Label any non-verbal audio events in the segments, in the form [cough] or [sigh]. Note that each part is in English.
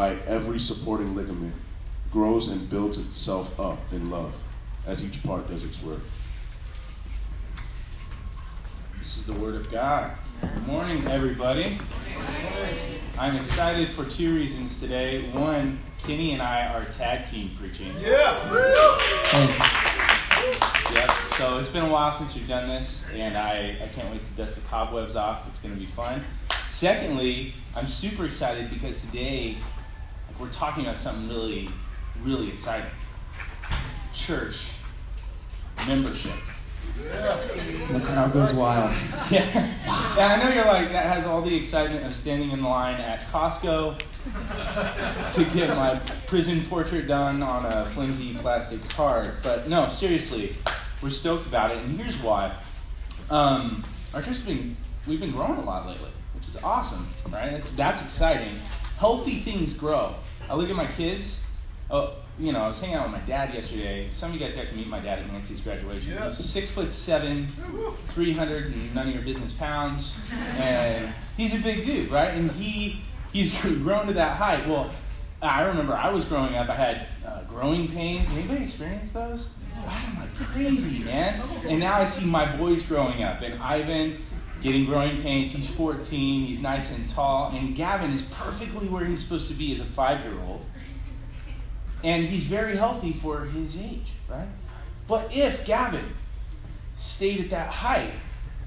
by every supporting ligament, grows and builds itself up in love as each part does its work. This is the Word of God. Good morning, everybody. I'm excited for two reasons today. One, Kenny and I are tag team preaching. Yeah. Yep. So it's been a while since we've done this, and I, I can't wait to dust the cobwebs off. It's going to be fun. Secondly, I'm super excited because today we're talking about something really, really exciting. Church membership. The crowd goes wild. [laughs] Yeah. And I know you're like, that has all the excitement of standing in line at Costco to get my prison portrait done on a flimsy plastic card. But no, seriously, we're stoked about it, and here's why. Um, our church has been, we've been growing a lot lately, which is awesome, right? That's, that's exciting. Healthy things grow. I look at my kids. Oh, you know, I was hanging out with my dad yesterday. Some of you guys got to meet my dad at Nancy's graduation. Yeah. He's six foot seven, 300 and none of your business pounds. And he's a big dude, right? And he he's [laughs] grown to that height. Well, I remember I was growing up, I had uh, growing pains. Anybody experience those? I'm like crazy, man. And now I see my boys growing up, and Ivan getting growing pains. He's 14, he's nice and tall, and Gavin is perfectly where he's supposed to be as a five year old. And he's very healthy for his age, right? But if Gavin stayed at that height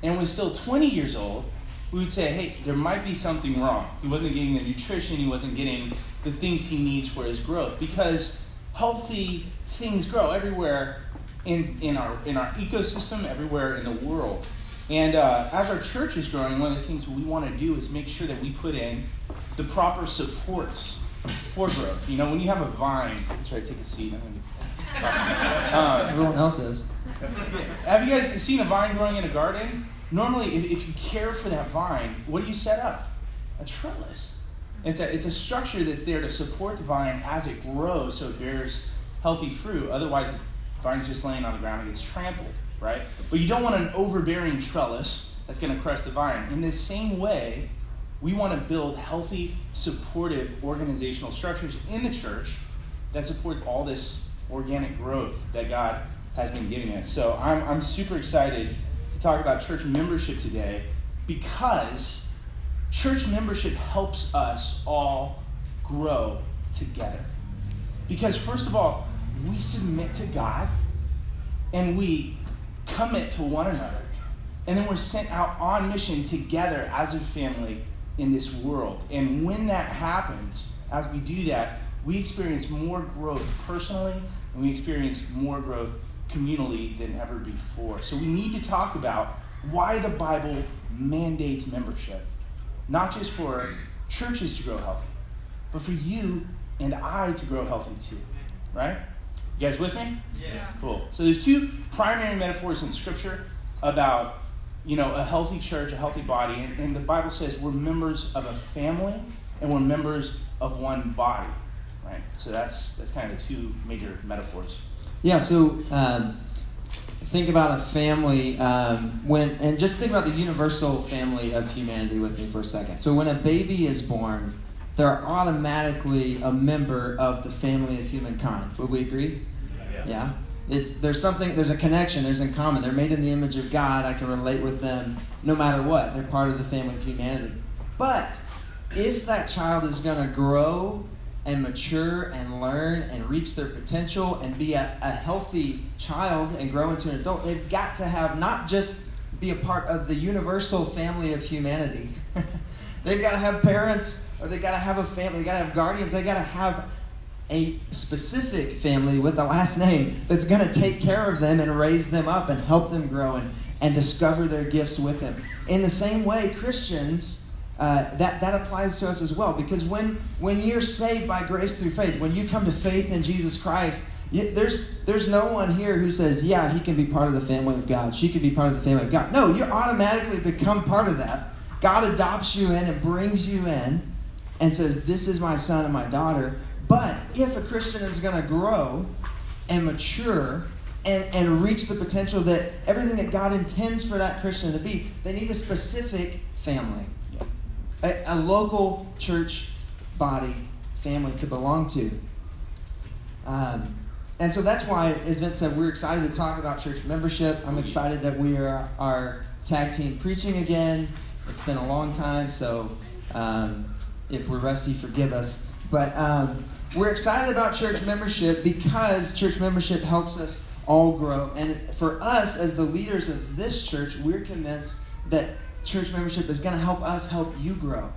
and was still 20 years old, we would say, hey, there might be something wrong. He wasn't getting the nutrition, he wasn't getting the things he needs for his growth. Because healthy things grow everywhere in, in, our, in our ecosystem, everywhere in the world. And uh, as our church is growing, one of the things we want to do is make sure that we put in the proper supports for growth. You know, when you have a vine, that's right, take a seat. Uh, [laughs] Everyone else is. have you guys seen a vine growing in a garden? Normally, if, if you care for that vine, what do you set up? A trellis. It's a, it's a structure that's there to support the vine as it grows so it bears healthy fruit. Otherwise, the vine's just laying on the ground and gets trampled, right? But you don't want an overbearing trellis that's going to crush the vine. In the same way, we want to build healthy, supportive organizational structures in the church that support all this organic growth that God has been giving us. So I'm, I'm super excited to talk about church membership today because church membership helps us all grow together. Because, first of all, we submit to God and we commit to one another. And then we're sent out on mission together as a family in this world. And when that happens, as we do that, we experience more growth personally and we experience more growth communally than ever before. So we need to talk about why the Bible mandates membership, not just for churches to grow healthy, but for you and I to grow healthy too. Right? You guys with me? Yeah. Cool. So there's two primary metaphors in Scripture about you know a healthy church, a healthy body, and, and the Bible says we're members of a family and we're members of one body. Right. So that's that's kind of the two major metaphors. Yeah, so um, think about a family um, when, and just think about the universal family of humanity with me for a second. So when a baby is born, they're automatically a member of the family of humankind. Would we agree? Yeah. It's there's something there's a connection. There's in common. They're made in the image of God. I can relate with them no matter what. They're part of the family of humanity. But if that child is going to grow and mature and learn and reach their potential and be a, a healthy child and grow into an adult, they've got to have not just be a part of the universal family of humanity. [laughs] they've got to have parents or they've got to have a family, they've got to have guardians, they've got to have a specific family with a last name that's going to take care of them and raise them up and help them grow and, and discover their gifts with them. In the same way, Christians uh, that, that applies to us as well. Because when, when you're saved by grace through faith, when you come to faith in Jesus Christ, you, there's, there's no one here who says, yeah, he can be part of the family of God. She can be part of the family of God. No, you automatically become part of that. God adopts you in and brings you in and says, this is my son and my daughter. But if a Christian is going to grow and mature and, and reach the potential that everything that God intends for that Christian to be, they need a specific family a, a local church body family to belong to. Um, and so that's why, as Vince said, we're excited to talk about church membership. I'm excited that we are our tag team preaching again. It's been a long time, so um, if we're rusty, forgive us. But um, we're excited about church membership because church membership helps us all grow. And for us, as the leaders of this church, we're convinced that church membership is going to help us help you grow.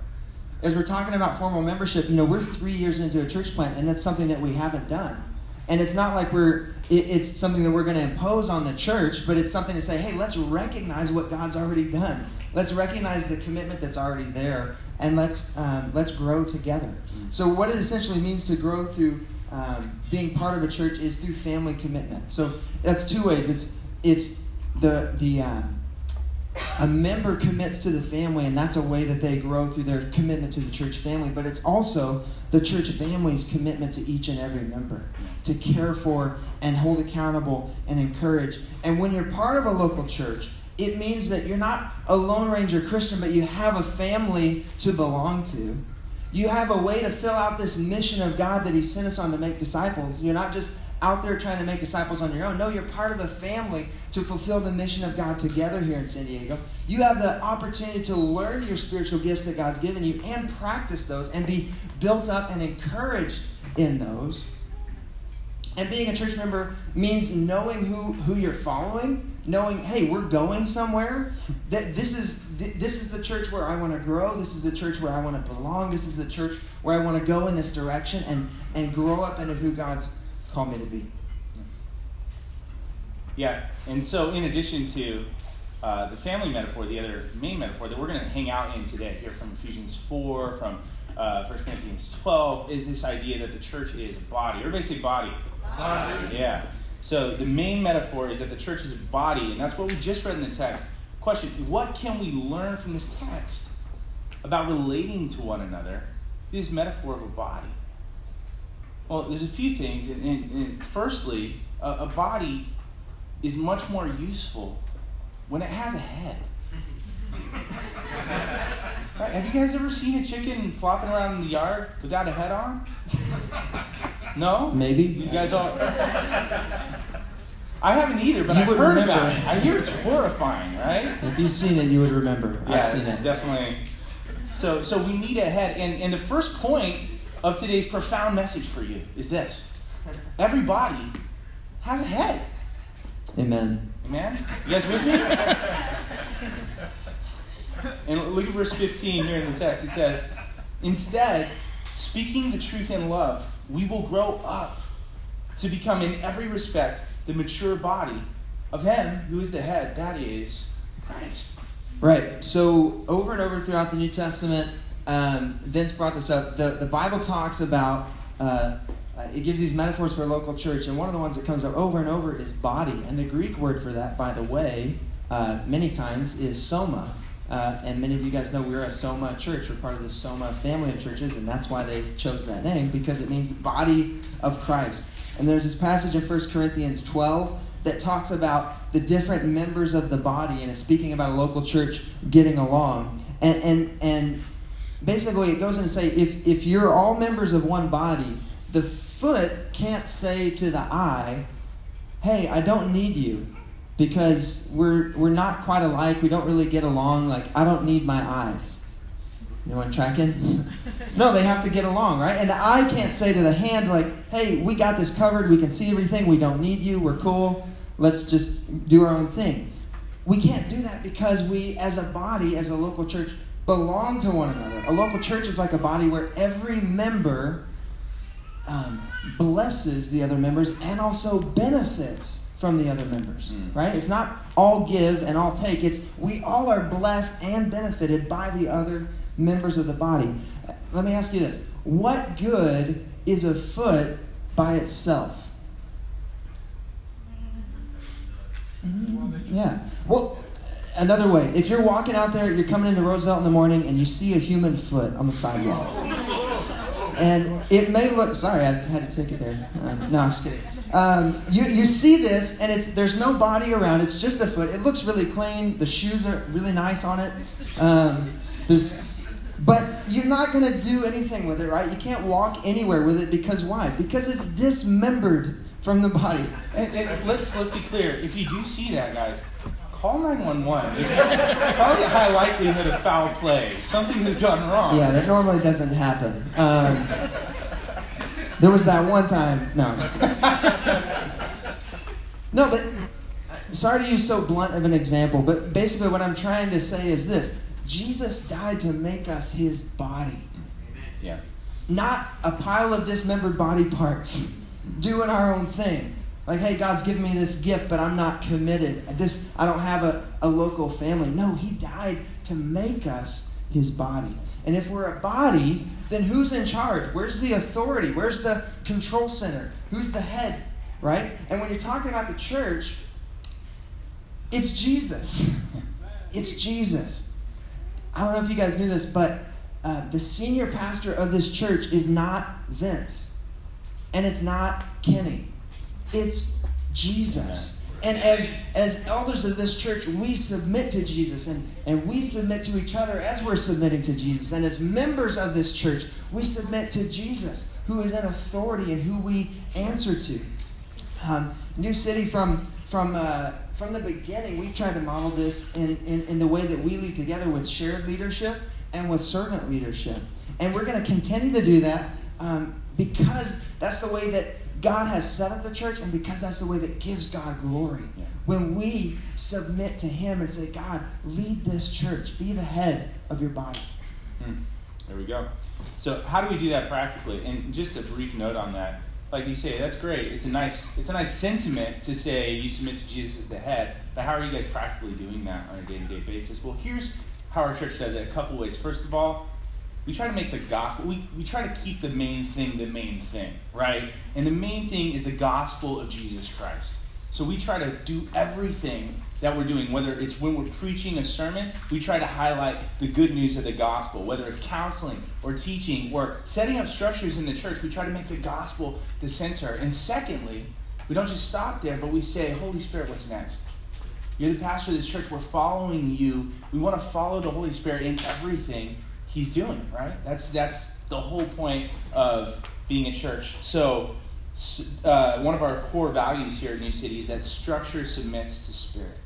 As we're talking about formal membership, you know, we're three years into a church plant, and that's something that we haven't done. And it's not like we're, it, it's something that we're going to impose on the church, but it's something to say, hey, let's recognize what God's already done. Let's recognize the commitment that's already there, and let's, um, let's grow together. So, what it essentially means to grow through um, being part of a church is through family commitment. So, that's two ways. It's, it's the, the, um, a member commits to the family, and that's a way that they grow through their commitment to the church family. But it's also the church family's commitment to each and every member to care for and hold accountable and encourage. And when you're part of a local church, it means that you're not a Lone Ranger Christian, but you have a family to belong to. You have a way to fill out this mission of God that He sent us on to make disciples. You're not just out there trying to make disciples on your own. No, you're part of a family to fulfill the mission of God together here in San Diego. You have the opportunity to learn your spiritual gifts that God's given you and practice those and be built up and encouraged in those. And being a church member means knowing who, who you're following, knowing, hey, we're going somewhere. That this is this is the church where I want to grow. This is the church where I want to belong. This is the church where I want to go in this direction and, and grow up into who God's called me to be. Yeah, and so in addition to uh, the family metaphor, the other main metaphor that we're going to hang out in today, here from Ephesians 4, from uh, 1 Corinthians 12, is this idea that the church is a body. Everybody say body. Body. Yeah. So the main metaphor is that the church is a body, and that's what we just read in the text. Question What can we learn from this text about relating to one another? This metaphor of a body. Well, there's a few things. And, and, and firstly, a, a, body is much more useful when it has a head. [laughs] right? Have you guys ever seen a chicken flopping around in the yard without a head on? No? Maybe. You guys all. I haven't either, but you I've heard remember. about it. I hear it's horrifying, right? If you've seen it, you would remember. Yeah, I've seen it. definitely. So, so we need a head, and and the first point of today's profound message for you is this everybody has a head. Amen. Amen? You guys with me? and look at verse 15 here in the text. It says, Instead, speaking the truth in love, we will grow up to become, in every respect, the mature body of Him who is the head, that is Christ. Right. So, over and over throughout the New Testament, um, Vince brought this up. The, the Bible talks about, uh, uh, it gives these metaphors for a local church, and one of the ones that comes up over and over is body. And the Greek word for that, by the way, uh, many times is soma. Uh, and many of you guys know we're a Soma church. We're part of the Soma family of churches, and that's why they chose that name, because it means the body of Christ. And there's this passage in 1 Corinthians 12 that talks about the different members of the body and is speaking about a local church getting along. And, and, and basically it goes and say if, if you're all members of one body, the foot can't say to the eye, hey, I don't need you because we're, we're not quite alike. We don't really get along. Like, I don't need my eyes. Anyone tracking? [laughs] no, they have to get along, right? And the eye can't say to the hand, like, hey, we got this covered. We can see everything. We don't need you. We're cool. Let's just do our own thing. We can't do that because we, as a body, as a local church, belong to one another. A local church is like a body where every member um, blesses the other members and also benefits from the other members, mm. right? It's not all give and all take. It's we all are blessed and benefited by the other members of the body. Let me ask you this what good is a foot by itself? Yeah. Well, another way. If you're walking out there, you're coming into Roosevelt in the morning, and you see a human foot on the sidewalk, and it may look. Sorry, I had to take it there. Um, no, I'm just kidding. Um, you, you see this, and it's there's no body around. It's just a foot. It looks really clean. The shoes are really nice on it. Um, there's, but you're not going to do anything with it, right? You can't walk anywhere with it because why? Because it's dismembered from the body. And, and let's let's be clear. If you do see that, guys, call 911. There's probably a high likelihood of foul play. Something has gone wrong. Yeah, that normally doesn't happen. Um, there was that one time. No. no, but sorry to use so blunt of an example, but basically what I'm trying to say is this Jesus died to make us his body. Yeah. Not a pile of dismembered body parts doing our own thing. Like, hey, God's given me this gift, but I'm not committed. This I don't have a, a local family. No, He died to make us his body. And if we're a body, then who's in charge? Where's the authority? Where's the control center? Who's the head? Right? And when you're talking about the church, it's Jesus. [laughs] It's Jesus. I don't know if you guys knew this, but uh, the senior pastor of this church is not Vince, and it's not Kenny. It's Jesus. And as, as elders of this church, we submit to Jesus and, and we submit to each other as we're submitting to Jesus. And as members of this church, we submit to Jesus, who is in authority and who we answer to. Um, New City, from, from, uh, from the beginning, we tried to model this in, in, in the way that we lead together with shared leadership and with servant leadership. And we're going to continue to do that um, because that's the way that God has set up the church, and because that's the way that gives God glory. Yeah. When we submit to Him and say, God, lead this church, be the head of your body. Hmm. There we go. So, how do we do that practically? And just a brief note on that. Like you say, that's great. It's a nice, it's a nice sentiment to say you submit to Jesus as the head. But how are you guys practically doing that on a day-to-day basis? Well, here's how our church does it. A couple ways. First of all, we try to make the gospel, we, we try to keep the main thing the main thing, right? And the main thing is the gospel of Jesus Christ. So we try to do everything that we're doing, whether it's when we're preaching a sermon, we try to highlight the good news of the gospel, whether it's counseling or teaching or setting up structures in the church, we try to make the gospel the center. And secondly, we don't just stop there, but we say, Holy Spirit, what's next? You're the pastor of this church. We're following you. We want to follow the Holy Spirit in everything he's doing, right? That's that's the whole point of being a church. So, uh, one of our core values here at New City is that structure submits to spirit.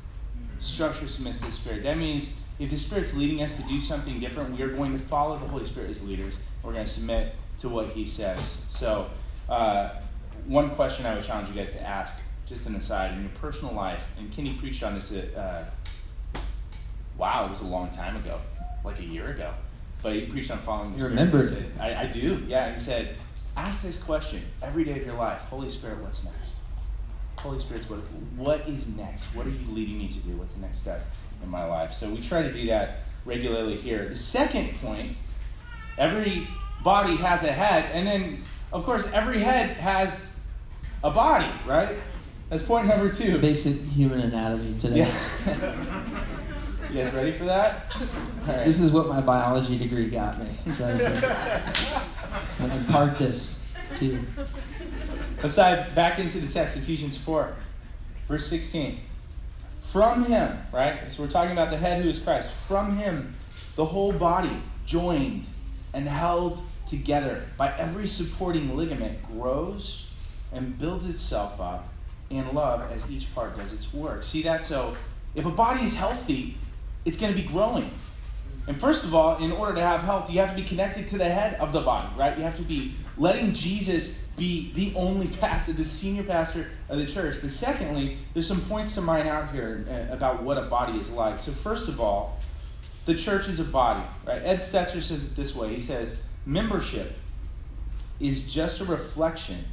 Structure submits to spirit. That means if the Spirit's leading us to do something different, we are going to follow the Holy Spirit as leaders. We're going to submit to what He says. So, uh, one question I would challenge you guys to ask, just an aside, in your personal life, and Kenny preached on this. Uh, wow, it was a long time ago, like a year ago. But he preached on following the you Spirit. Remember? I, I do. Yeah. He said, ask this question every day of your life. Holy Spirit, what's next? Holy Spirit's what what is next? What are you leading me to do? What's the next step in my life? So we try to do that regularly here. The second point, every body has a head, and then of course every head has a body, right? That's point number two. Basic human anatomy today. Yeah. [laughs] You guys ready for that? [laughs] Right. This is what my biology degree got me. So this is, this is, I'm going to impart this to you. Let's dive back into the text, Ephesians 4, verse 16. From him, right? So we're talking about the head who is Christ. From him, the whole body, joined and held together by every supporting ligament, grows and builds itself up in love as each part does its work. See that? So if a body is healthy, it's going to be growing. And first of all, in order to have health, you have to be connected to the head of the body, right? You have to be letting Jesus be the only [laughs] pastor, the senior pastor of the church. But secondly, there's some points to mine out here uh, about what a body is like. So, first of all, the church is a body, right? Ed Stetzer says it this way He says, membership is just a reflection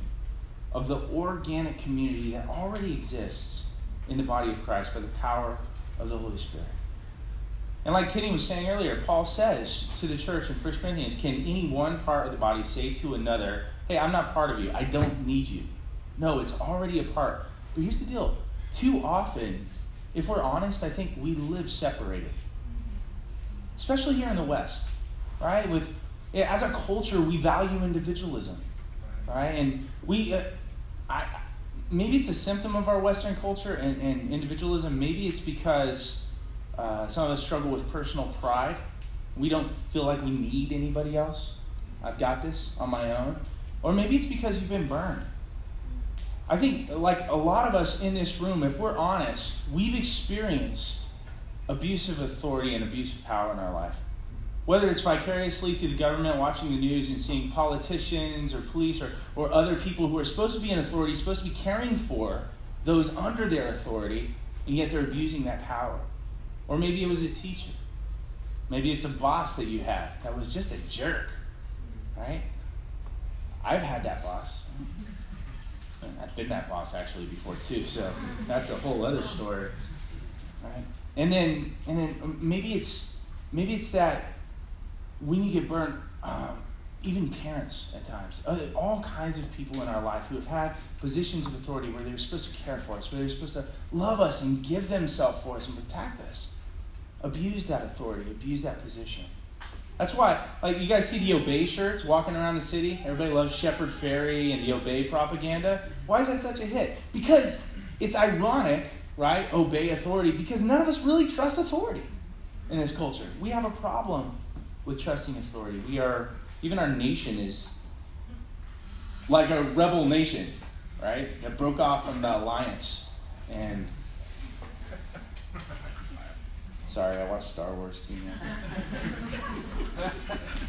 of the organic community that already exists in the body of Christ by the power of the Holy Spirit. And like Kenny was saying earlier, Paul says to the church in 1 Corinthians, can any one part of the body say to another, hey, I'm not part of you, I don't need you? No, it's already a part. But here's the deal too often, if we're honest, I think we live separated. Especially here in the West, right? With as a culture, we value individualism, right? And we, uh, I, maybe it's a symptom of our Western culture and, and individualism. Maybe it's because uh, some of us struggle with personal pride. We don't feel like we need anybody else. I've got this on my own. Or maybe it's because you've been burned. I think, like a lot of us in this room, if we're honest, we've experienced abusive authority and abusive power in our life. Whether it's vicariously through the government, watching the news and seeing politicians or police or, or other people who are supposed to be in authority, supposed to be caring for those under their authority, and yet they're abusing that power. Or maybe it was a teacher. Maybe it's a boss that you had that was just a jerk, right? I've had that boss. I've been that boss actually before too, so that's a whole other story, right? And then, and then um, maybe it's maybe it's that when you get burnt, um, even parents at times, all kinds of people in our life who have had positions of authority where they're supposed to care for us, where they're supposed to love us and give themselves for us and protect us abuse that authority, abuse that position. That's why, like, you guys see the Obey shirts walking around the city? Everybody loves Shepherd Fairey and the Obey propaganda. Why is that such a hit? Because it's ironic, right? Obey authority, because none of us really trust authority in this culture. We have a problem with trusting authority. We are, even our nation is like a rebel nation, right? That broke off from the alliance and Sorry, I watched Star Wars too.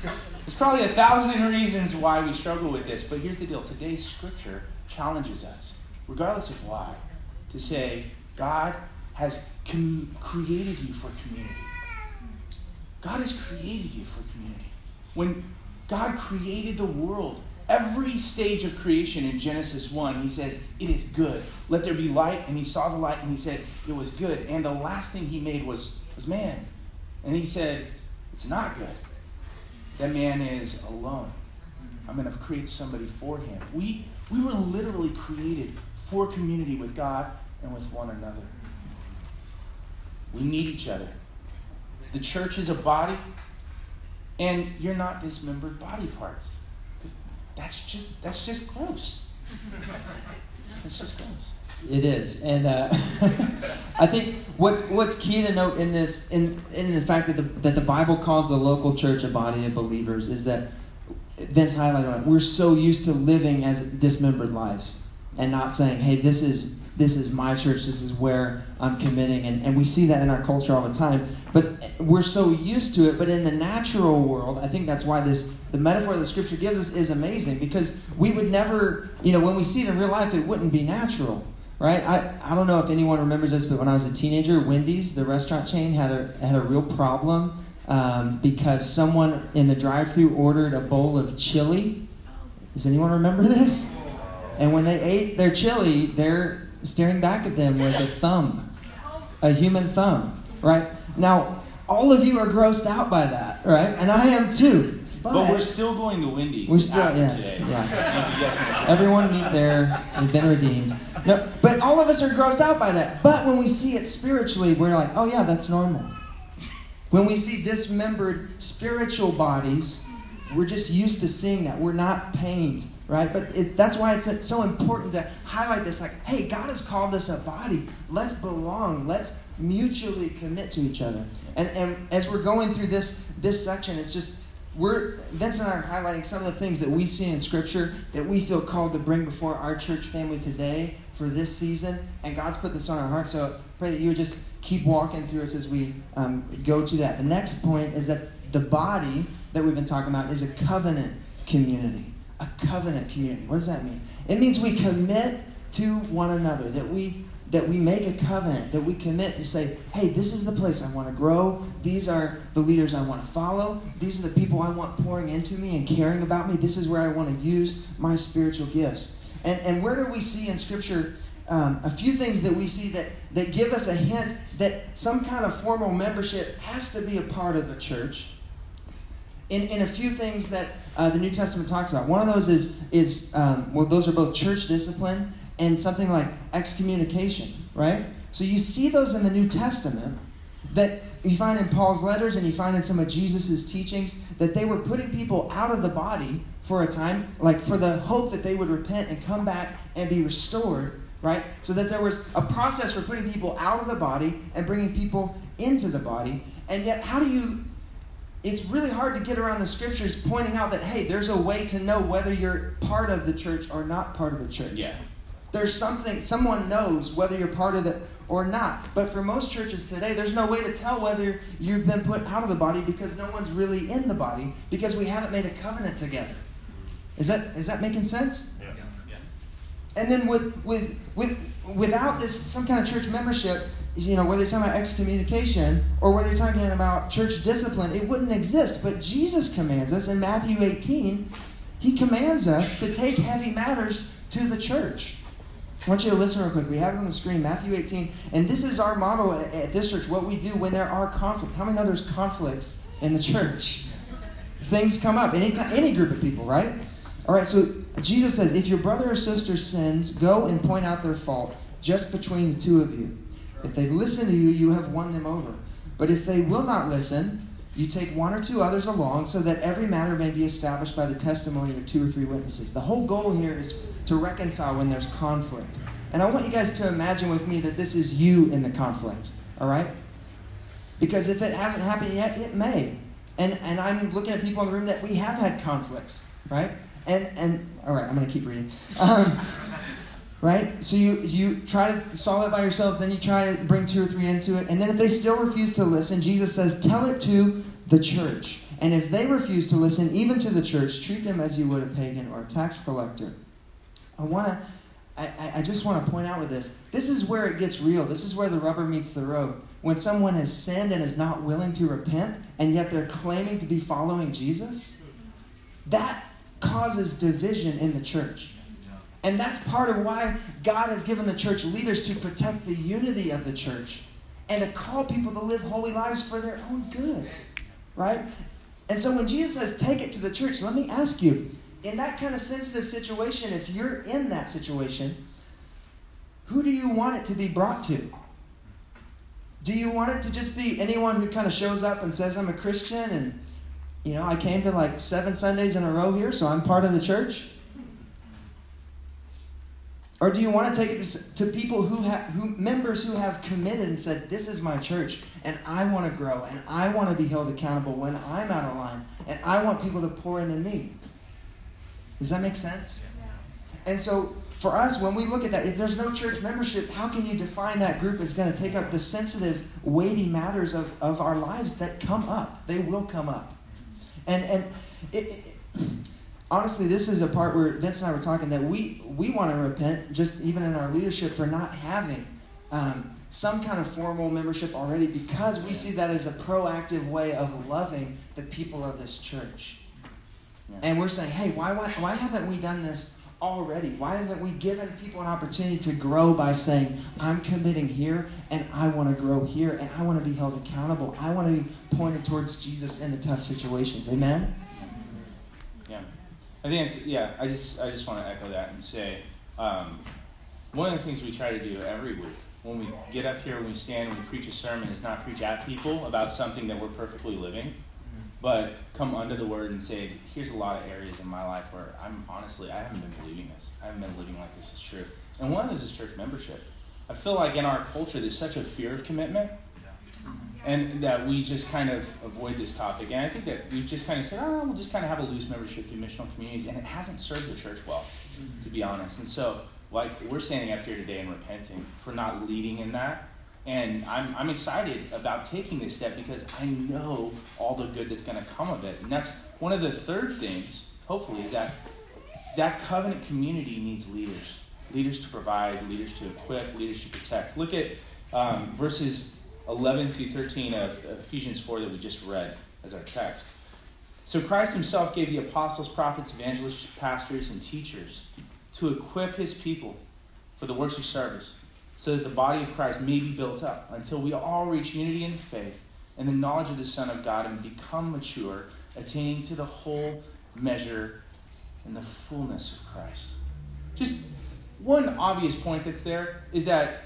There's probably a thousand reasons why we struggle with this, but here's the deal. Today's scripture challenges us, regardless of why, to say God has com- created you for community. God has created you for community. When God created the world, every stage of creation in Genesis 1, he says, It is good. Let there be light. And he saw the light and he said, It was good. And the last thing he made was was man. And he said, It's not good. That man is alone. I'm going to create somebody for him. We, we were literally created for community with God and with one another. We need each other. The church is a body, and you're not dismembered body parts. Because that's just that's just gross. That's just gross. It is, and uh, [laughs] I think what's what's key to note in this, in in the fact that the that the Bible calls the local church a body of believers, is that Vince highlighted on. We're so used to living as dismembered lives, and not saying, "Hey, this is this is my church. This is where I'm committing," and and we see that in our culture all the time. But we're so used to it. But in the natural world, I think that's why this the metaphor that the Scripture gives us is amazing because we would never, you know, when we see it in real life, it wouldn't be natural right? I, I don't know if anyone remembers this, but when I was a teenager, Wendy's, the restaurant chain, had a, had a real problem um, because someone in the drive through ordered a bowl of chili. Does anyone remember this? And when they ate their chili, their staring back at them was a thumb, a human thumb, right? Now, all of you are grossed out by that, right? And I am too. But, but, we're still going to Wendy's. We're still yes, today. yeah. Everyone meet there. They've been redeemed. No, but all of us are grossed out by that. But when we see it spiritually, we're like, oh yeah, that's normal. When we see dismembered spiritual bodies, we're just used to seeing that. We're not pained, right? But that's why it's so important to highlight this. Like, hey, God has called us a body. Let's belong. Let's mutually commit to each other. And and as we're going through this this section, it's just we're Vince and I are highlighting some of the things that we see in Scripture that we feel called to bring before our church family today for this season, and God's put this on our heart. So pray that you would just keep walking through us as we um, go to that. The next point is that the body that we've been talking about is a covenant community. A covenant community. What does that mean? It means we commit to one another, that we that we make a covenant, that we commit to say, hey, this is the place I want to grow. These are the leaders I want to follow. These are the people I want pouring into me and caring about me. This is where I want to use my spiritual gifts. And, and where do we see in Scripture um, a few things that we see that, that give us a hint that some kind of formal membership has to be a part of the church? In, in a few things that uh, the New Testament talks about. One of those is, is um, well, those are both church discipline and something like excommunication, right? So you see those in the New Testament that you find in Paul's letters and you find in some of Jesus' teachings that they were putting people out of the body for a time, like for the hope that they would repent and come back and be restored, right? So that there was a process for putting people out of the body and bringing people into the body. And yet, how do you it's really hard to get around the scriptures pointing out that hey there's a way to know whether you're part of the church or not part of the church Yeah. there's something, someone knows whether you're part of it or not. But for most churches today, there's no way to tell whether you've been put out of the body because no one's really in the body because we haven't made a covenant together. Is that is that making sense? Yeah. And then with with with without this some kind of church membership, you know, whether you're talking about excommunication or whether you're talking about church discipline, it wouldn't exist. But Jesus commands us in Matthew 18, he commands us to take heavy matters to the church. I want you to listen real quick. We have it on the screen, Matthew 18. And this is our model at, this church, what we do when there are conflicts. How many know there's conflicts in the church? Things come up, any, any group of people, right? All right, so Jesus says, if your brother or sister sins, go and point out their fault just between the two of you. If they listen to you, you have won them over. But if they will not listen, you take one or two others along so that every matter may be established by the testimony of two or three witnesses. The whole goal here is to reconcile when there's conflict. And I want you guys to imagine with me that this is you in the conflict, all right? Because if it hasn't happened yet, it may. And, and I'm looking at people in the room that we have had conflicts, right? And, and all right, I'm going to keep reading. Um, right? So you, you try to solve it by yourselves, then you try to bring two or three into it. And then if they still refuse to listen, Jesus says, tell it to the church. And if they refuse to listen, even to the church, treat them as you would a pagan or a tax collector. I want to, I, I just want to point out with this, this is where it gets real. This is where the rubber meets the road. When someone has sinned and is not willing to repent, and yet they're claiming to be following Jesus, that causes division in the church. And that's part of why God has given the church leaders to protect the unity of the church and to call people to live holy lives for their own good. Right? And so when Jesus says, take it to the church, let me ask you, in that kind of sensitive situation, if you're in that situation, who do you want it to be brought to? Do you want it to just be anyone who kind of shows up and says, I'm a Christian and, you know, I came to like seven Sundays in a row here, so I'm part of the church? Or do you want to take it to people who have who members who have committed and said, "This is my church, and I want to grow, and I want to be held accountable when I'm out of line, and I want people to pour into me." Does that make sense? And so, for us, when we look at that, if there's no church membership, how can you define that group as going to take up the sensitive, weighty matters of, of our lives that come up? They will come up, and and it, it honestly, this is a part where Vince and I were talking that we we want to repent, just even in our leadership, for not having um, some kind of formal membership already, because we see that as a proactive way of loving the people of this church. Yeah. And we're saying, hey, why, why why haven't we done this already? Why haven't we given people an opportunity to grow by saying, I'm committing here, and I want to grow here, and I want to be held accountable. I want to be pointed towards Jesus in the tough situations. Amen. I think it's yeah. I just I just want to echo that and say um, one of the things we try to do every week when we get up here, when we stand, when we preach a sermon, is not preach at people about something that we're perfectly living, but come under the word and say, here's a lot of areas in my life where I'm honestly I haven't been believing this. I haven't been living like this is true. And one of those is church membership. I feel like in our culture there's such a fear of commitment and that we just kind of avoid this topic. And I think that we've just kind of said, oh, we'll just kind of have a loose membership through missional communities, and it hasn't served the church well, to be honest. And so like we're standing up here today and repenting for not leading in that. And I'm, I'm excited about taking this step because I know all the good that's going to come of it. And that's one of the third things, hopefully, is that that covenant community needs leaders leaders to provide, leaders to equip, leaders to protect. Look at um, verses 11 through 13 of Ephesians 4 that we just read as our text. So Christ himself gave the apostles, prophets, evangelists, pastors, and teachers to equip his people for the works of service, so that the body of Christ may be built up until we all reach unity in faith and the knowledge of the Son of God and become mature, attaining to the whole measure and the fullness of Christ. Just one obvious point that's there is that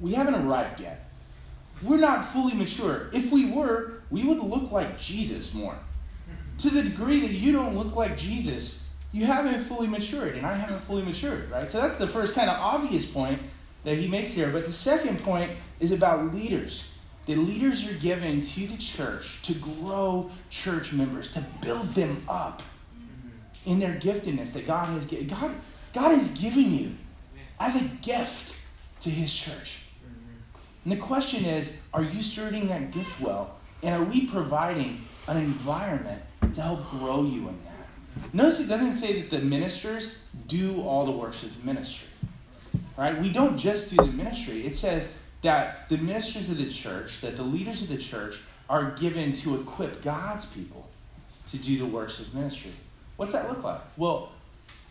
we haven't arrived yet. We're not fully mature. If we were, we would look like Jesus more. To the degree that you don't look like Jesus, you haven't fully matured, and I haven't fully matured, right? So that's the first kind of obvious point that he makes here. But the second point is about leaders. The leaders you're given to the church to grow church members, to build them up in their giftedness that God has given. God, God has given you as a gift to his church. And the question is are you stewarding that gift well? And are we providing an environment to help grow you in that? Notice it doesn't say that the ministers do all the works of ministry. Right? We don't just do the ministry. It says that the ministers of the church, that the leaders of the church are given to equip God's people to do the works of ministry. What's that look like? Well,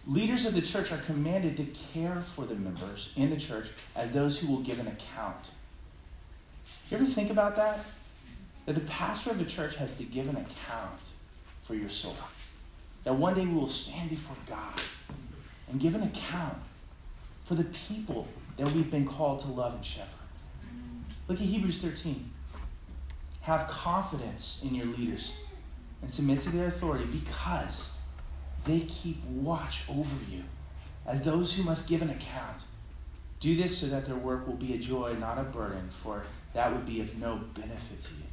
leaders of the church are commanded to care for the members in the church as those who will give an account. You ever think about that? That the pastor of the church has to give an account for your soul. That one day we will stand before God and give an account for the people that we've been called to love and shepherd. Look at Hebrews 13. Have confidence in your leaders and submit to their authority because they keep watch over you as those who must give an account. Do this so that their work will be a joy, not a burden, for that would be of no benefit to you.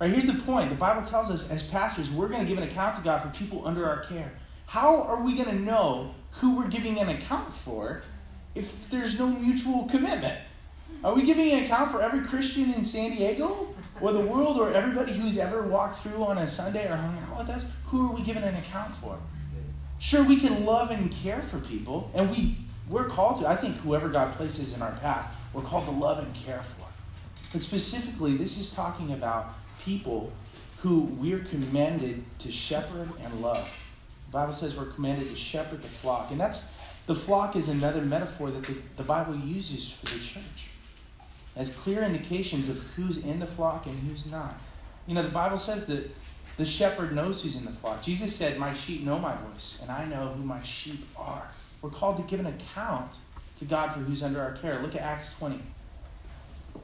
Right, here's the point. The Bible tells us as pastors, we're going to give an account to God for people under our care. How are we going to know who we're giving an account for if there's no mutual commitment? Are we giving an account for every Christian in San Diego or the world or everybody who's ever walked through on a Sunday or hung out with us? Who are we giving an account for? Sure, we can love and care for people, and we, we're called to. I think whoever God places in our path, we're called to love and care for. But specifically, this is talking about people who we're commanded to shepherd and love. The Bible says we're commanded to shepherd the flock. And that's the flock is another metaphor that the, the Bible uses for the church as clear indications of who's in the flock and who's not. You know, the Bible says that the shepherd knows who's in the flock. Jesus said, My sheep know my voice, and I know who my sheep are. We're called to give an account to God for who's under our care. Look at Acts 20.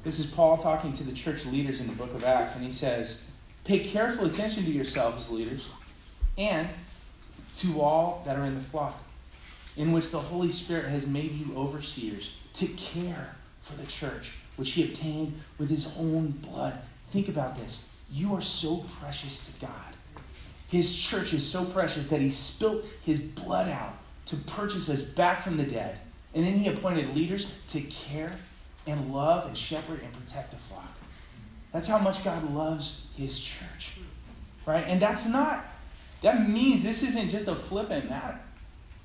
This is Paul talking to the church leaders in the book of Acts, and he says, Pay careful attention to yourselves, leaders, and to all that are in the flock, in which the Holy Spirit has made you overseers to care for the church, which he obtained with his own blood. Think about this. You are so precious to God. His church is so precious that he spilt his blood out to purchase us back from the dead. And then he appointed leaders to care and love and shepherd and protect the flock. That's how much God loves his church. Right? And that's not, that means this isn't just a flippant matter.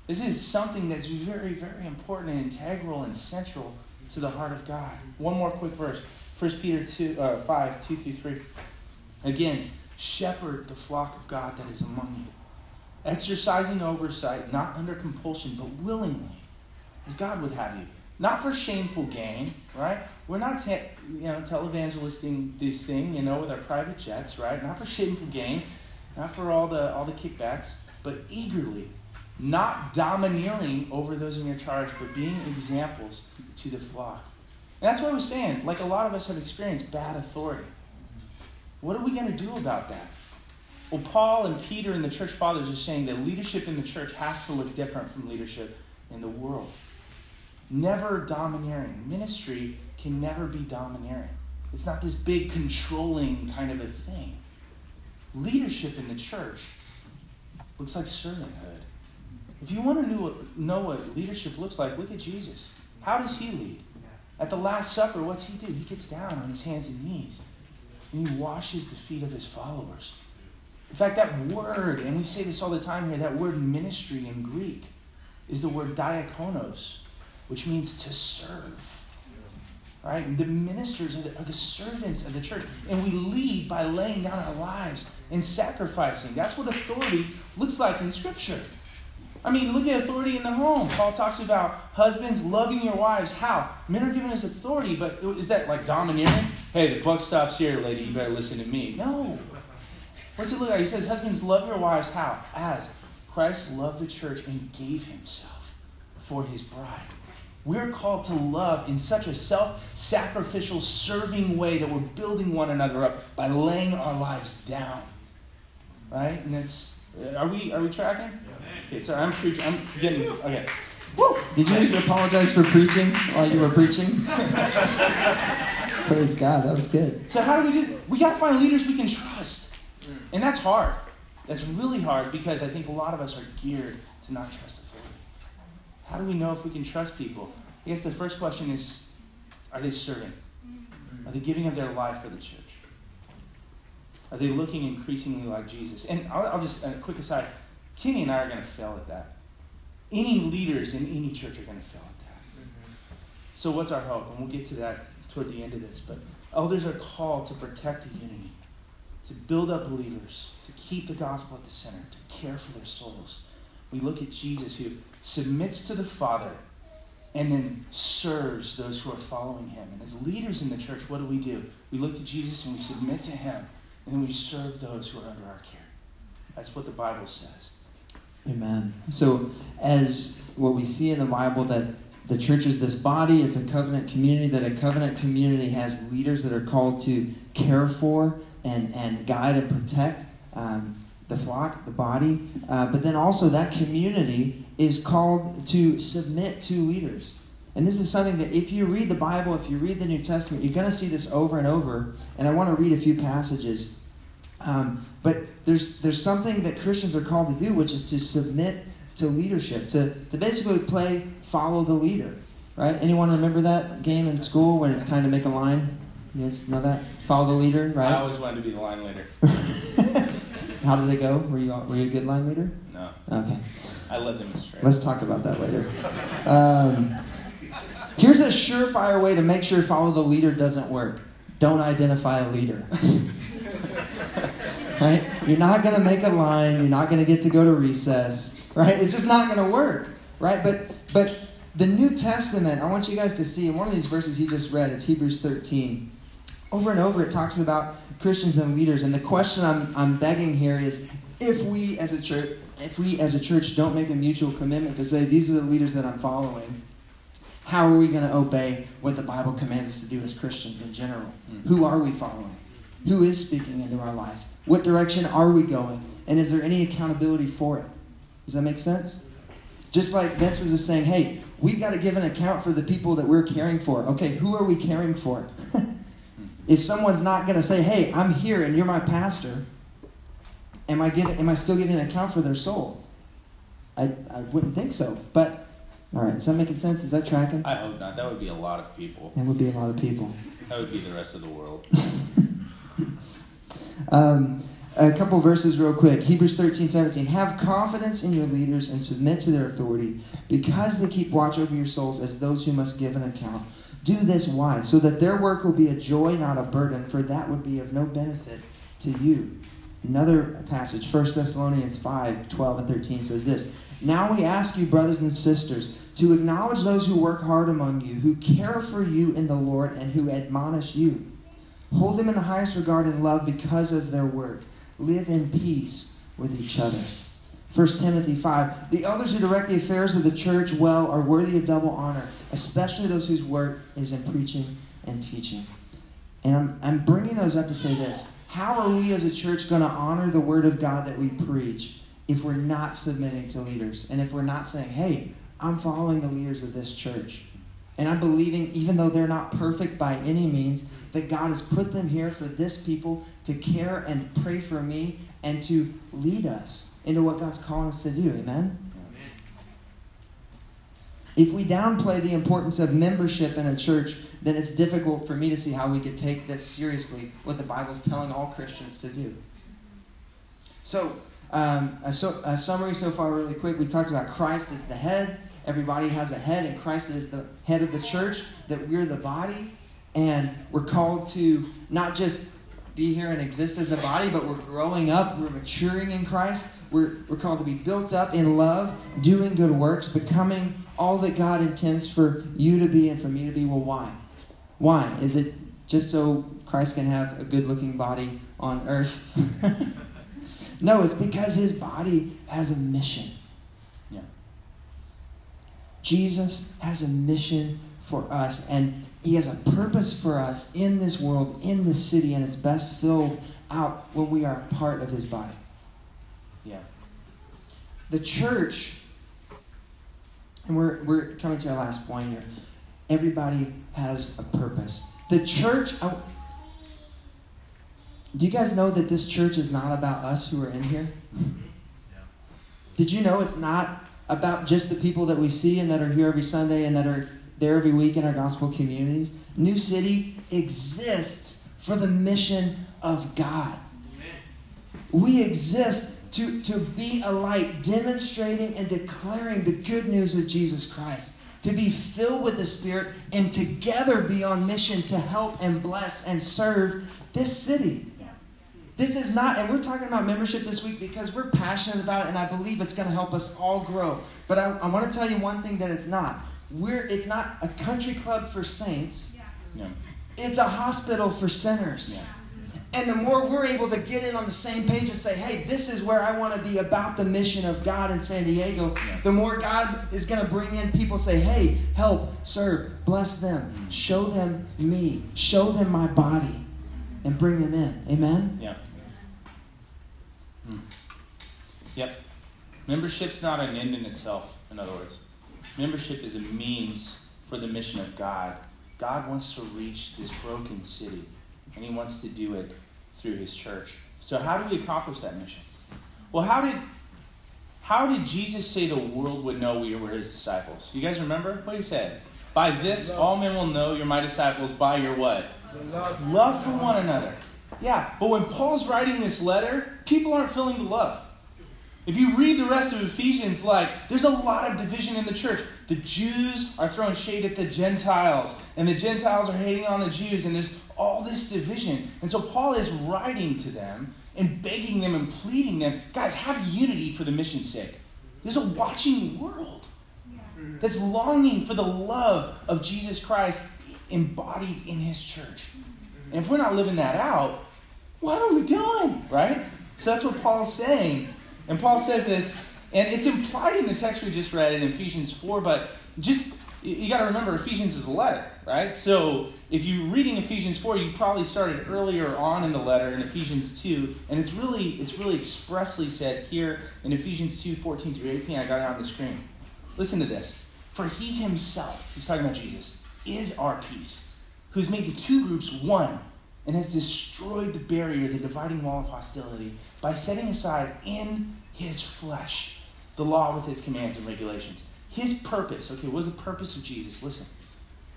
This is something that's very, very important and integral and central to the heart of God. One more quick verse 1 Peter 2, uh, 5 2 through 3. Again, shepherd the flock of God that is among you, exercising oversight, not under compulsion, but willingly, as God would have you not for shameful gain, right? We're not, te- you know, televangelisting this thing, you know, with our private jets, right? Not for shameful gain, not for all the all the kickbacks, but eagerly, not domineering over those in your charge, but being examples to the flock. And that's what I was saying. Like a lot of us have experienced bad authority. What are we going to do about that? Well, Paul and Peter and the church fathers are saying that leadership in the church has to look different from leadership in the world never domineering. Ministry can never be domineering. It's not this big controlling kind of a thing. Leadership in the church looks like servanthood. If you want to know what, know what leadership looks like, look at Jesus. How does he lead? At the Last Supper, what's he do? He gets down on his hands and knees and he washes the feet of his followers. In fact, that word, and we say this all the time here, that word ministry in Greek is the word diakonos, which means to serve. Right? The ministers are the, are the servants of the church. And we lead by laying down our lives and sacrificing. That's what authority looks like in Scripture. I mean, look at authority in the home. Paul talks about husbands loving your wives. How? Men are given us authority, but is that like domineering? Hey, the buck stops here, lady. You better listen to me. No. What's it look like? He says, Husbands, love your wives. How? As Christ loved the church and gave himself for his bride. We're called to love in such a self sacrificial, serving way that we're building one another up by laying our lives down. Right? And it's, uh, are we, are we tracking? Okay, so I'm preaching. I'm getting okay. Woo! Did you just apologize for preaching while you were preaching? [laughs] Praise God, that was good. So how do we do? We got to find leaders we can trust, and that's hard. That's really hard because I think a lot of us are geared to not trust authority. How do we know if we can trust people? I guess the first question is, are they serving? Are they giving of their life for the church? Are they looking increasingly like Jesus? And I'll, I'll just a quick aside. Kenny and I are going to fail at that. Any leaders in any church are going to fail at that. So, what's our hope? And we'll get to that toward the end of this. But elders are called to protect the unity, to build up believers, to keep the gospel at the center, to care for their souls. We look at Jesus who submits to the Father and then serves those who are following him. And as leaders in the church, what do we do? We look to Jesus and we submit to him, and then we serve those who are under our care. That's what the Bible says. Amen. So, as what we see in the Bible, that the church is this body, it's a covenant community, that a covenant community has leaders that are called to care for and, and guide and protect um, the flock, the body. Uh, but then also, that community is called to submit to leaders. And this is something that if you read the Bible, if you read the New Testament, you're going to see this over and over. And I want to read a few passages. Um, but there's, there's something that Christians are called to do, which is to submit to leadership, to, to basically play follow the leader. Right? Anyone remember that game in school when it's time to make a line? You guys know that? Follow the leader, right? I always wanted to be the line leader. [laughs] How did it go? Were you, were you a good line leader? No. Okay. I led them astray. Let's talk about that later. Um, here's a surefire way to make sure follow the leader doesn't work. Don't identify a leader. [laughs] right? You're not going to make a line. You're not going to get to go to recess, right? It's just not going to work, right? But but the New Testament, I want you guys to see in one of these verses he just read. It's Hebrews 13. Over and over, it talks about Christians and leaders, and the question I'm I'm begging here is, if we as a church, if we as a church don't make a mutual commitment to say these are the leaders that I'm following, how are we going to obey what the Bible commands us to do as Christians in general? Mm-hmm. Who are we following? Who is speaking into our life? What direction are we going? And is there any accountability for it? Does that make sense? Just like Vince was just saying, hey, we've got to give an account for the people that we're caring for. Okay, who are we caring for? [laughs] if someone's not going to say, hey, I'm here and you're my pastor, am I, giving, am I still giving an account for their soul? I, I wouldn't think so. But, all right, is that making sense? Is that tracking? I hope not. That would be a lot of people. That would be a lot of people. That would be the rest of the world. [laughs] Um, a couple verses real quick. Hebrews 13, 17. Have confidence in your leaders and submit to their authority because they keep watch over your souls as those who must give an account. Do this why? So that their work will be a joy, not a burden, for that would be of no benefit to you. Another passage, 1 Thessalonians 5, 12 and 13 says this. Now we ask you, brothers and sisters, to acknowledge those who work hard among you, who care for you in the Lord, and who admonish you. Hold them in the highest regard and love because of their work. Live in peace with each other. 1 Timothy 5 The elders who direct the affairs of the church well are worthy of double honor, especially those whose work is in preaching and teaching. And I'm, I'm bringing those up to say this How are we as a church going to honor the word of God that we preach if we're not submitting to leaders? And if we're not saying, hey, I'm following the leaders of this church? And I'm believing, even though they're not perfect by any means, that God has put them here for this people to care and pray for me and to lead us into what God's calling us to do. Amen? Amen. If we downplay the importance of membership in a church, then it's difficult for me to see how we could take this seriously, what the Bible's telling all Christians to do. So, um, a, so, a summary so far, really quick. We talked about Christ as the head. Everybody has a head, and Christ is the head of the church, that we're the body. And we're called to not just be here and exist as a body, but we're growing up, we're maturing in Christ. We're, we're called to be built up in love, doing good works, becoming all that God intends for you to be and for me to be. Well, why? Why? Is it just so Christ can have a good looking body on earth? [laughs] no, it's because his body has a mission. Yeah. Jesus has a mission for us, and he has a purpose for us in this world, in this city, and it's best filled out when we are part of his body. Yeah. The church, and we're, we're coming to our last point here. Everybody has a purpose. The church, I, do you guys know that this church is not about us who are in here? Did you know it's not about just the people that we see and that are here every Sunday and that are there every week in our gospel communities. New City exists for the mission of God. We exist to, to be a light, demonstrating and declaring the good news of Jesus Christ, to be filled with the Spirit, and together be on mission to help and bless and serve this city. This is not, and we're talking about membership this week because we're passionate about it, and I believe it's going to help us all grow. But I, I want to tell you one thing that it's not we're it's not a country club for saints. Yeah. It's a hospital for sinners. Yeah. And the more we're able to get in on the same page and say, hey, this is where I want to be about the mission of God in San Diego, Yeah. the more God is going to bring in people say, hey, help, serve, bless them, show them me, show them my body, and bring them in. Amen? Yeah. Hmm. Yep. Membership's not an end in itself, in other words. Membership is a means for the mission of God. God wants to reach this broken city, and He wants to do it through His church. So, how do we accomplish that mission? Well, how did how did Jesus say the world would know we were His disciples? You guys remember what He said? By this, all men will know you're my disciples by your what? Love for one another. Yeah, but when Paul's writing this letter, people aren't feeling the love. If you read the rest of Ephesians, like, there's a lot of division in the church. The Jews are throwing shade at the Gentiles, and the Gentiles are hating on the Jews, and there's all this division. And so Paul is writing to them and begging them and pleading them guys, have unity for the mission's sake. There's a watching world that's longing for the love of Jesus Christ embodied in his church. And if we're not living that out, what are we doing? Right? So that's what Paul's saying. And Paul says this, and it's implied in the text we just read in Ephesians 4, but just you got to remember Ephesians is a letter, right? So if you're reading Ephesians 4, you probably started earlier on in the letter in Ephesians 2, and it's really it's really expressly said here in Ephesians 2, 14 through 18. I got it on the screen. Listen to this. For he himself, he's talking about Jesus, is our peace, who's made the two groups one and has destroyed the barrier, the dividing wall of hostility, by setting aside in his flesh the law with its commands and regulations. His purpose, okay, what was the purpose of Jesus? Listen,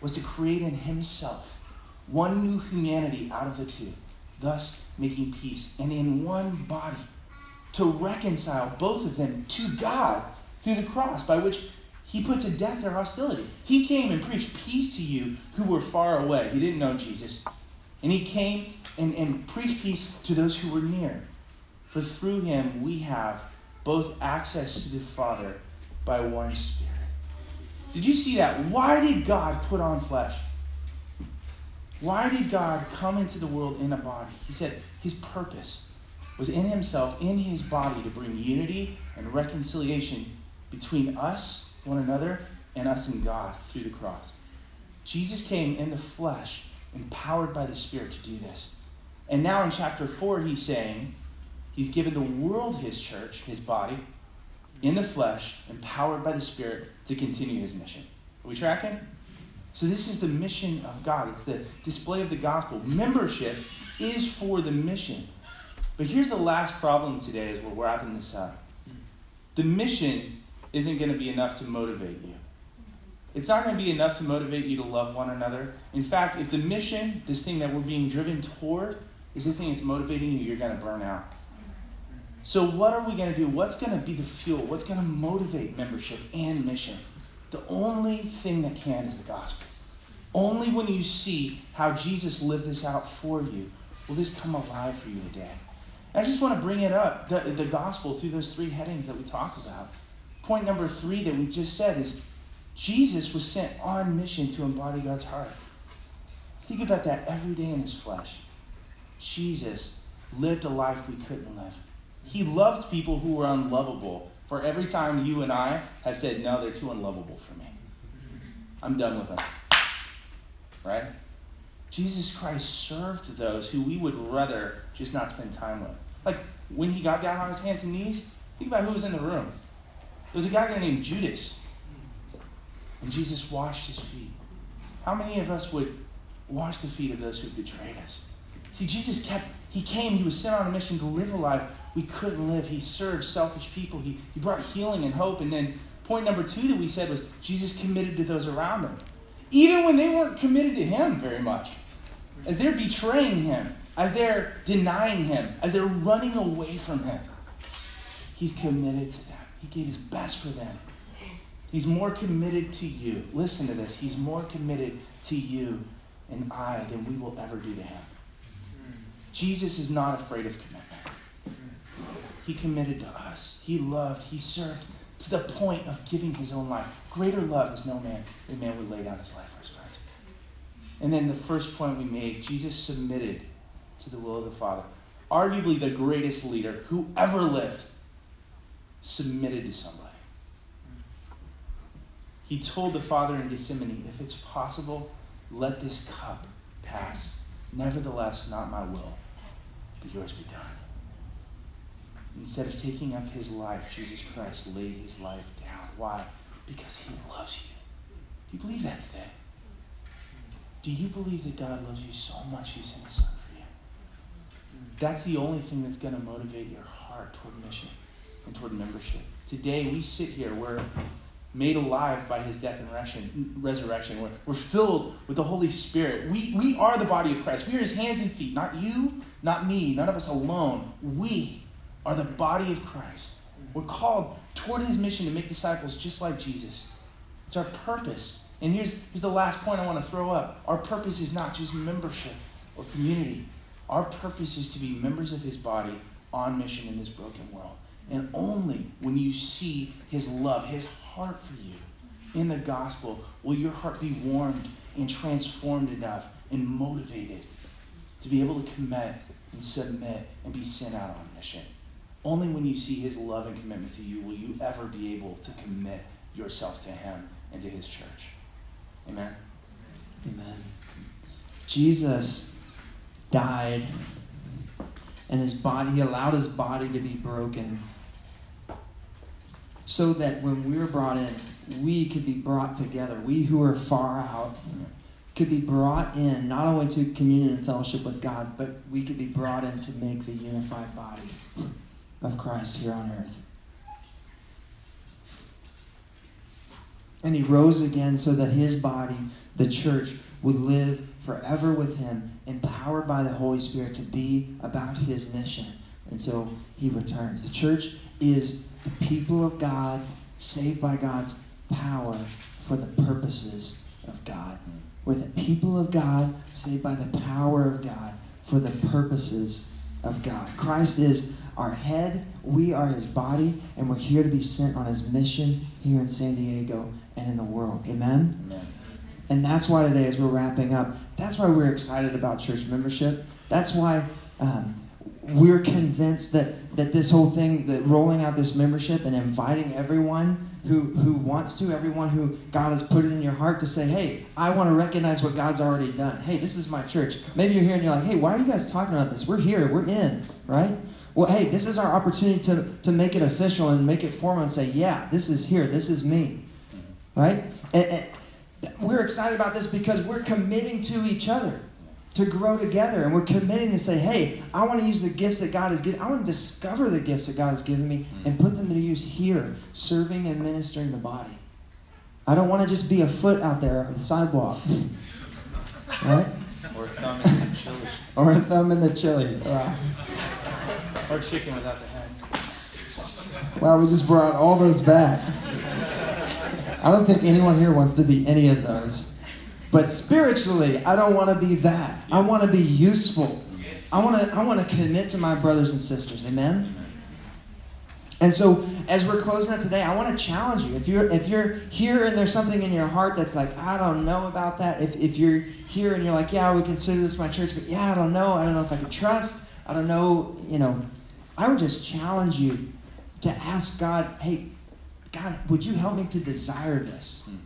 was to create in himself one new humanity out of the two, thus making peace, and in one body to reconcile both of them to God through the cross, by which he put to death their hostility. He came and preached peace to you who were far away. He didn't know Jesus. And he came and, and preached peace to those who were near. For through him we have both access to the Father by one Spirit. Did you see that? Why did God put on flesh? Why did God come into the world in a body? He said his purpose was in himself, in his body, to bring unity and reconciliation between us, one another, and us and God through the cross. Jesus came in the flesh, empowered by the Spirit to do this. And now in chapter 4, he's saying he's given the world his church, his body, in the flesh, empowered by the Spirit to continue his mission. Are we tracking? So, this is the mission of God. It's the display of the gospel. Membership is for the mission. But here's the last problem today as we're wrapping this up the mission isn't going to be enough to motivate you. It's not going to be enough to motivate you to love one another. In fact, if the mission, this thing that we're being driven toward, is the thing that's motivating you, you're going to burn out. So, what are we going to do? What's going to be the fuel? What's going to motivate membership and mission? The only thing that can is the gospel. Only when you see how Jesus lived this out for you will this come alive for you today. And I just want to bring it up the, the gospel through those three headings that we talked about. Point number three that we just said is Jesus was sent on mission to embody God's heart. Think about that every day in his flesh. Jesus lived a life we couldn't live. He loved people who were unlovable. For every time you and I have said, no, they're too unlovable for me, I'm done with them. Right? Jesus Christ served those who we would rather just not spend time with. Like when he got down on his hands and knees, think about who was in the room. There was a guy named Judas. And Jesus washed his feet. How many of us would wash the feet of those who betrayed us? See, Jesus kept, he came, he was sent on a mission to live a life we couldn't live. He served selfish people, he, he brought healing and hope. And then point number two that we said was Jesus committed to those around him, even when they weren't committed to him very much. As they're betraying him, as they're denying him, as they're running away from him, he's committed to them. He gave his best for them. He's more committed to you. Listen to this. He's more committed to you and I than we will ever be to him. Jesus is not afraid of commitment. He committed to us. He loved. He served to the point of giving his own life. Greater love is no man than man would lay down his life for his friends. And then the first point we made Jesus submitted to the will of the Father. Arguably the greatest leader who ever lived submitted to somebody. He told the Father in Gethsemane, If it's possible, let this cup pass. Nevertheless, not my will, but yours be done. Instead of taking up his life, Jesus Christ laid his life down. Why? Because he loves you. Do you believe that today? Do you believe that God loves you so much he sent his son for you? That's the only thing that's going to motivate your heart toward mission and toward membership. Today we sit here, we're made alive by his death and resurrection. We're, we're filled with the Holy Spirit. We, we are the body of Christ. We are his hands and feet. Not you, not me, none of us alone. We are the body of Christ. We're called toward his mission to make disciples just like Jesus. It's our purpose. And here's, here's the last point I want to throw up. Our purpose is not just membership or community. Our purpose is to be members of his body on mission in this broken world. And only when you see his love, his heart for you in the gospel, will your heart be warmed and transformed enough and motivated to be able to commit and submit and be sent out on mission. Only when you see his love and commitment to you will you ever be able to commit yourself to him and to his church. Amen. Amen. Jesus died and his body, he allowed his body to be broken so that when we were brought in, we could be brought together. We who are far out could be brought in not only to communion and fellowship with God, but we could be brought in to make the unified body of Christ here on earth. And he rose again so that his body, the church, would live forever with him, empowered by the Holy Spirit to be about his mission until he returns. The church is the people of God, saved by God's power for the purposes of God. We're the people of God, saved by the power of God for the purposes of God. Christ is our head, we are his body, and we're here to be sent on his mission here in San Diego and in the world. Amen? Amen. And that's why today, as we're wrapping up, that's why we're excited about church membership. That's why um, we're convinced that, that this whole thing, that rolling out this membership and inviting everyone who, who wants to, everyone who God has put it in your heart to say, hey, I want to recognize what God's already done. Hey, this is my church. Maybe you're here and you're like, hey, why are you guys talking about this? We're here, we're in, right? Well, hey, this is our opportunity to, to make it official and make it formal and say, yeah, this is here, this is me, right? And, and we're excited about this because we're committing to each other to grow together. And we're committing to say, hey, I want to use the gifts that God has given. I want to discover the gifts that God has given me and put them to use here, serving and ministering the body. I don't want to just be a foot out there on the sidewalk. [laughs] right? Or a thumb in some chili. Or a thumb in the chili. Wow. Or chicken without the head. Wow, we just brought all those back. I don't think anyone here wants to be any of those. But spiritually, I don't want to be that. I want to be useful. I want to I want to commit to my brothers and sisters. Amen. And so, as we're closing out today, I want to challenge you. If you're if you're here and there's something in your heart that's like, I don't know about that. If if you're here and you're like, yeah, we consider this my church, but yeah, I don't know. I don't know if I can trust. I don't know. You know, I would just challenge you to ask God, hey, God, would you help me to desire this? Hmm.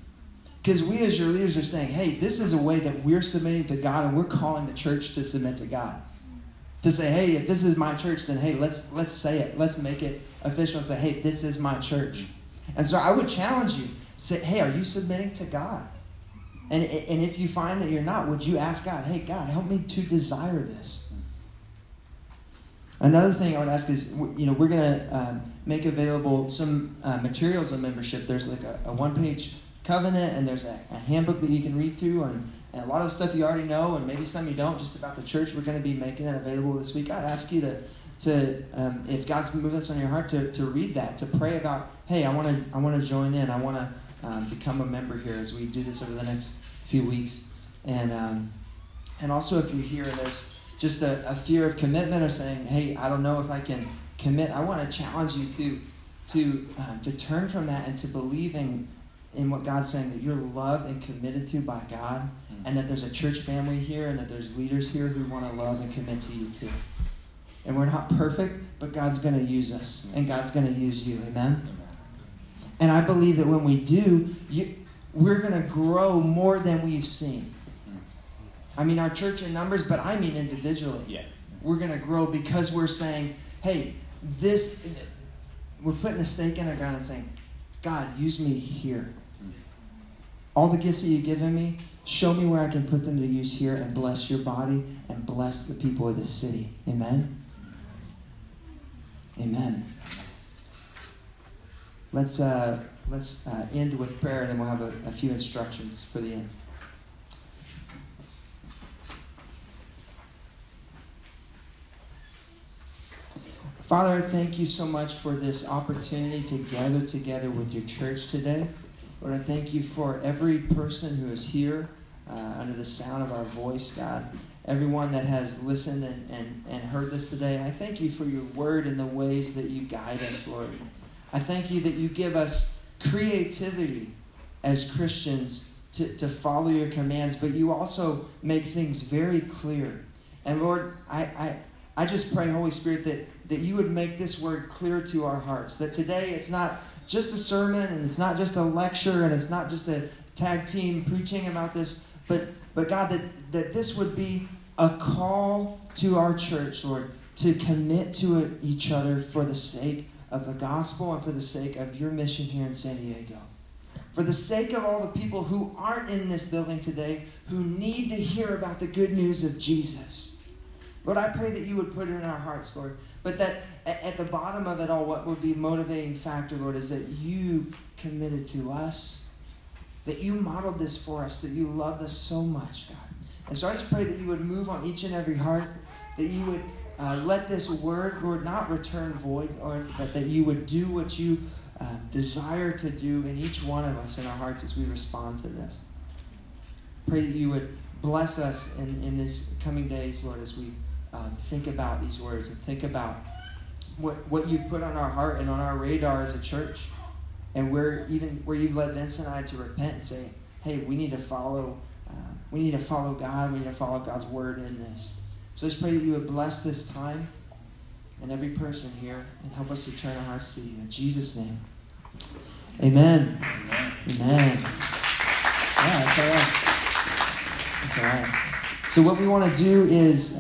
Because we as your leaders are saying, hey, this is a way that we're submitting to God, and we're calling the church to submit to God. To say, hey, if this is my church, then hey, let's let's say it. Let's make it official and say, hey, this is my church. Hmm. And so I would challenge you, say, hey, are you submitting to God? And, and if you find that you're not, would you ask God, hey, God, help me to desire this? Another thing I would ask is, you know, we're going to um, make available some uh, materials on membership. There's like a, a one page covenant, and there's a, a, handbook that you can read through, and, and, a lot of stuff you already know, and maybe some you don't, just about the church. We're going to be making that available this week. I'd ask you to, to um, if God's moved this on your heart, to, to read that, to pray about, hey, I want to I want to join in. I want to um, become a member here as we do this over the next few weeks. And, um, and also, if you're here there's just a, a fear of commitment or saying, hey, I don't know if I can commit, I want to challenge you to, to, um, to turn from that and to believing in what God's saying that you're loved and committed to by God, mm-hmm. and that there's a church family here, and that there's leaders here who want to love and commit to you too. And we're not perfect, but God's going to use us, and God's going to use you. Amen? And I believe that when we do, you, we're going to grow more than we've seen. I mean, our church in numbers, but I mean individually. Yeah. We're going to grow because we're saying, hey, this, we're putting a stake in the ground and saying, God, use me here. All the gifts that you've given me, show me where I can put them to use here and bless your body and bless the people of this city. Amen? Amen. Let's, uh, let's uh, end with prayer and then we'll have a, a few instructions for the end. Father, I thank you so much for this opportunity to gather together with your church today. Lord, I thank you for every person who is here uh, under the sound of our voice, God. Everyone that has listened and, and, and heard this today. I thank you for your word and the ways that you guide us, Lord. I thank you that you give us creativity as Christians to, to follow your commands, but you also make things very clear. And Lord, I, I, I just pray, Holy Spirit, that that you would make this word clear to our hearts. That today it's not just a sermon and it's not just a lecture and it's not just a tag team preaching about this, but, but God, that, that this would be a call to our church, Lord, to commit to each other for the sake of the gospel and for the sake of your mission here in San Diego. For the sake of all the people who aren't in this building today who need to hear about the good news of Jesus. Lord, I pray that you would put it in our hearts, Lord, but that at the bottom of it all, what would be motivating factor, Lord, is that you committed to us, that you modeled this for us, that you loved us so much, God. And so I just pray that you would move on each and every heart, that you would uh, let this word, Lord, not return void, Lord, but that you would do what you uh, desire to do in each one of us in our hearts as we respond to this. Pray that you would bless us in, in this coming days, Lord, as we um, think about these words and think about what, what you've put on our heart and on our radar as a church. And where even where you've led Vince and I to repent and say, hey, we need to follow, uh, we need to follow God, we need to follow God's word in this. So let's pray that you would bless this time and every person here and help us to turn our hearts to you. In Jesus' name. Amen. Amen. Amen. Yeah, that's all right. That's all right. So what we want to do is